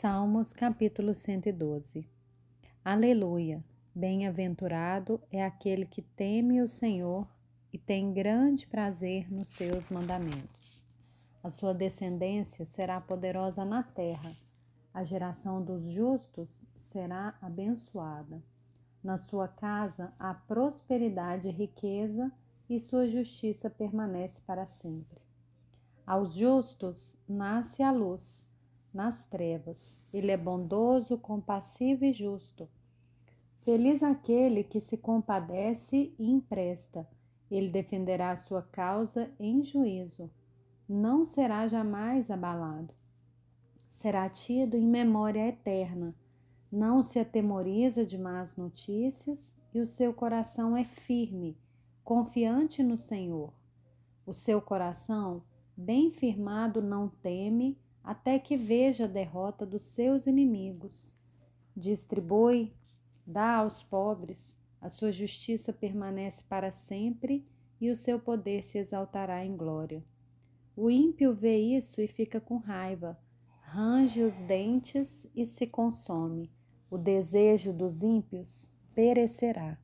Salmos capítulo 112 Aleluia! Bem-aventurado é aquele que teme o Senhor e tem grande prazer nos seus mandamentos. A sua descendência será poderosa na terra, a geração dos justos será abençoada. Na sua casa há prosperidade e riqueza, e sua justiça permanece para sempre. Aos justos nasce a luz nas trevas. Ele é bondoso, compassivo e justo. Feliz aquele que se compadece e empresta. Ele defenderá a sua causa em juízo. Não será jamais abalado. Será tido em memória eterna. Não se atemoriza de más notícias e o seu coração é firme, confiante no Senhor. O seu coração, bem firmado, não teme até que veja a derrota dos seus inimigos. Distribui, dá aos pobres, a sua justiça permanece para sempre e o seu poder se exaltará em glória. O ímpio vê isso e fica com raiva, range os dentes e se consome. O desejo dos ímpios perecerá.